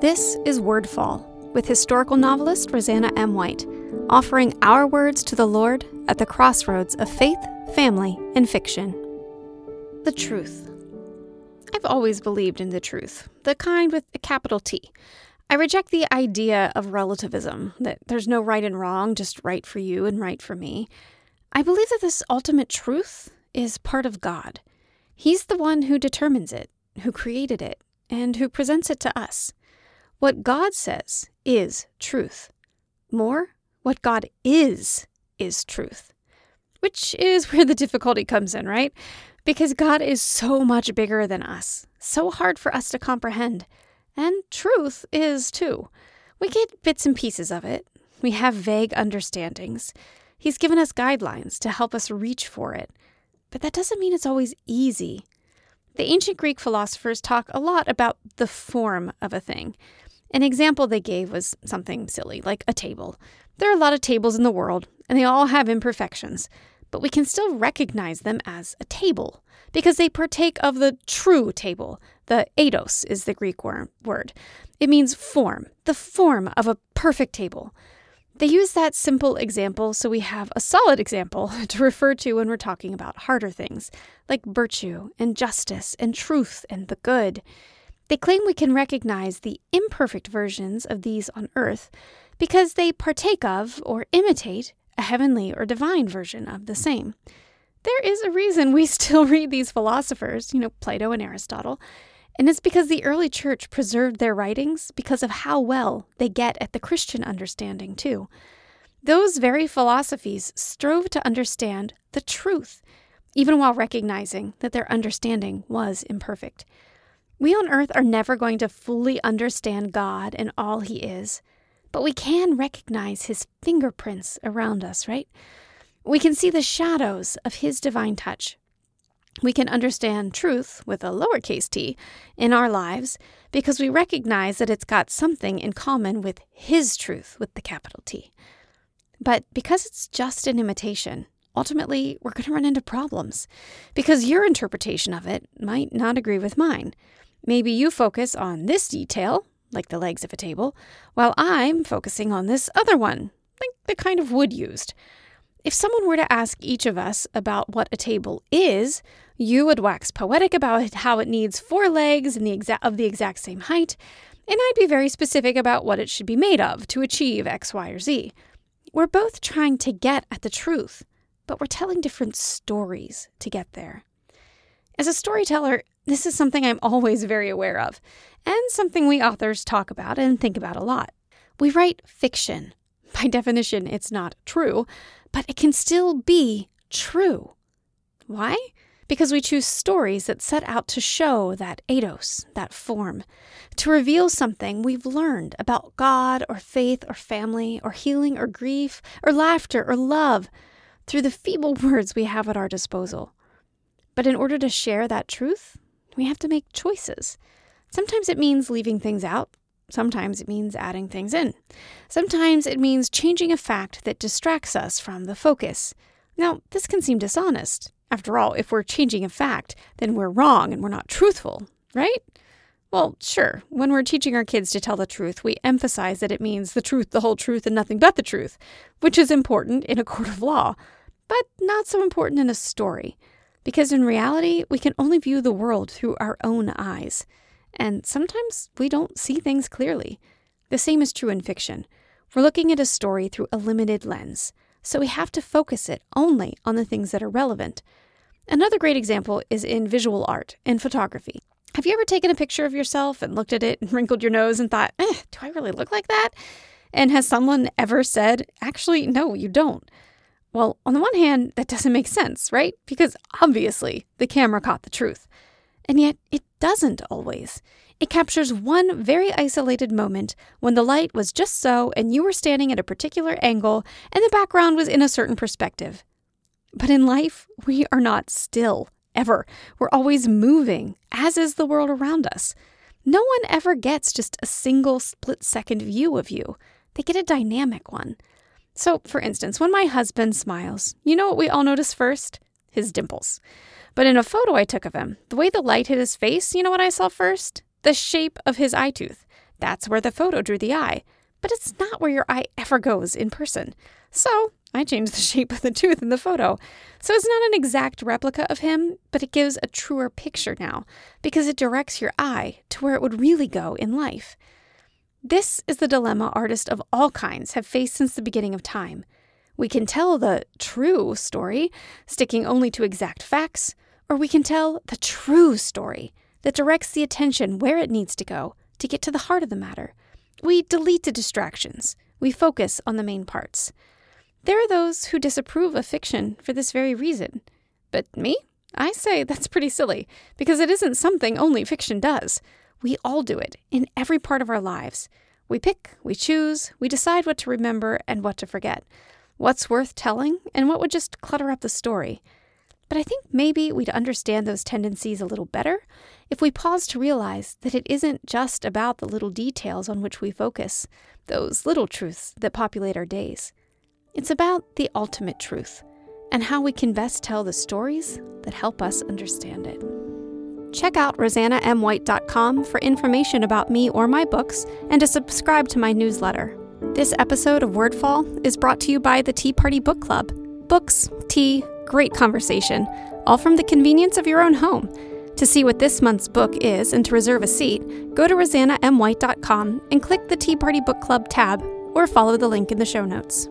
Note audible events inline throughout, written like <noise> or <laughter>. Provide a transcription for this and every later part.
This is Wordfall with historical novelist Roseanna M. White, offering our words to the Lord at the crossroads of faith, family, and fiction. The truth. I've always believed in the truth, the kind with a capital T. I reject the idea of relativism, that there's no right and wrong, just right for you and right for me. I believe that this ultimate truth is part of God. He's the one who determines it, who created it, and who presents it to us. What God says is truth. More, what God is, is truth. Which is where the difficulty comes in, right? Because God is so much bigger than us, so hard for us to comprehend. And truth is too. We get bits and pieces of it, we have vague understandings. He's given us guidelines to help us reach for it. But that doesn't mean it's always easy. The ancient Greek philosophers talk a lot about the form of a thing. An example they gave was something silly, like a table. There are a lot of tables in the world, and they all have imperfections, but we can still recognize them as a table because they partake of the true table. The eidos is the Greek word. It means form, the form of a perfect table. They use that simple example so we have a solid example <laughs> to refer to when we're talking about harder things, like virtue and justice and truth and the good. They claim we can recognize the imperfect versions of these on earth because they partake of or imitate a heavenly or divine version of the same. There is a reason we <laughs> still read these philosophers, you know, Plato and Aristotle, and it's because the early church preserved their writings because of how well they get at the Christian understanding, too. Those very philosophies strove to understand the truth, even while recognizing that their understanding was imperfect. We on earth are never going to fully understand God and all He is, but we can recognize His fingerprints around us, right? We can see the shadows of His divine touch we can understand truth with a lowercase t in our lives because we recognize that it's got something in common with His truth with the capital T. But because it's just an imitation, ultimately we're going to run into problems because your interpretation of it might not agree with mine. Maybe you focus on this detail, like the legs of a table, while I'm focusing on this other one, like the kind of wood used. If someone were to ask each of us about what a table is, you would wax poetic about how it needs four legs and the exa- of the exact same height, and I'd be very specific about what it should be made of to achieve X, Y, or Z. We're both trying to get at the truth, but we're telling different stories to get there. As a storyteller, this is something I'm always very aware of, and something we authors talk about and think about a lot. We write fiction. <laughs> By definition, it's not true, but it can still be true. Why? Because we choose stories that set out to show that eidos, that form, to reveal something we've learned about God or faith or family or healing or grief or laughter or love through the feeble <laughs> words we have at our disposal. But in order to share that truth, we have to make choices. Sometimes it means leaving things out, Sometimes it means adding things in. Sometimes it means changing a fact that distracts us from the focus. Now, this can seem dishonest. After all, if we're changing a fact, then we're wrong and we're not truthful, right? Well, sure, when we're teaching our kids to tell the truth, we emphasize that it means the truth, the whole truth, and nothing but the truth, which is important in a court of law, but not so important in a story. Because in reality, we can only view the world through our own eyes. And sometimes we don't see things clearly. The same is true in fiction. We're looking at a story through a limited lens, so we have to focus it only on the things that are relevant. Another great example is in visual art and photography. Have you ever taken a picture of yourself and looked at it and <laughs> wrinkled your nose and thought, eh, do I really look like that? And has someone ever said, actually, no, you don't? Well, on the one hand, that doesn't make sense, right? Because obviously the camera caught the truth. And yet, it doesn't always. It captures one very isolated moment when the light was just so and you were standing at a particular angle and the background was in a certain perspective. But in life, we are not still, ever. We're always moving, as is the world around us. No one ever gets just a single split second view of you, they get a dynamic one. So, for instance, when my husband smiles, you know what we all notice first? His dimples. But in a photo I took of him, the way the light hit his face, you know what I saw first? The shape of his eye tooth. That's where the photo drew the eye, but it's not where your eye ever goes in person. So I changed the <laughs> shape of the tooth in the photo. So it's not an exact replica of him, but it gives a truer picture now because it directs your eye to where it would really go in life. This is the dilemma artists of all kinds have faced since the beginning of time. We can tell the true story, sticking only to exact facts, or we can tell the true story that directs the attention where it needs to go to get to the heart of the matter. We delete the distractions, we focus on the main parts. There are those who disapprove of fiction for this very reason. But me? I say <laughs> that's pretty silly, because it isn't something only fiction does. We all do it in every part of our lives. We pick, we choose, we decide what to remember and what to forget, what's worth telling, and what would just clutter up the story. But I think maybe we'd understand those tendencies a little better if we pause to realize that it isn't just about the little details on which we focus, those little truths that populate our days. It's about the ultimate truth and how we can best tell the stories that help us understand it. Check out roseannaMwhite.com for information about me or my books and to subscribe to my newsletter. This episode of Wordfall is brought to you by the Tea Party Book Club. Books, tea, great conversation, all from the convenience of your own home. To see what this month's book is and to reserve a seat, go to roseannaMwhite.com and click the Tea Party Book Club tab or follow the link in the show notes.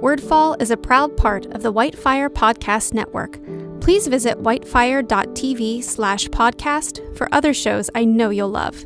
Wordfall is a proud part of the Whitefire Podcast Network please visit whitefire.tv slash podcast for other shows I know you'll love.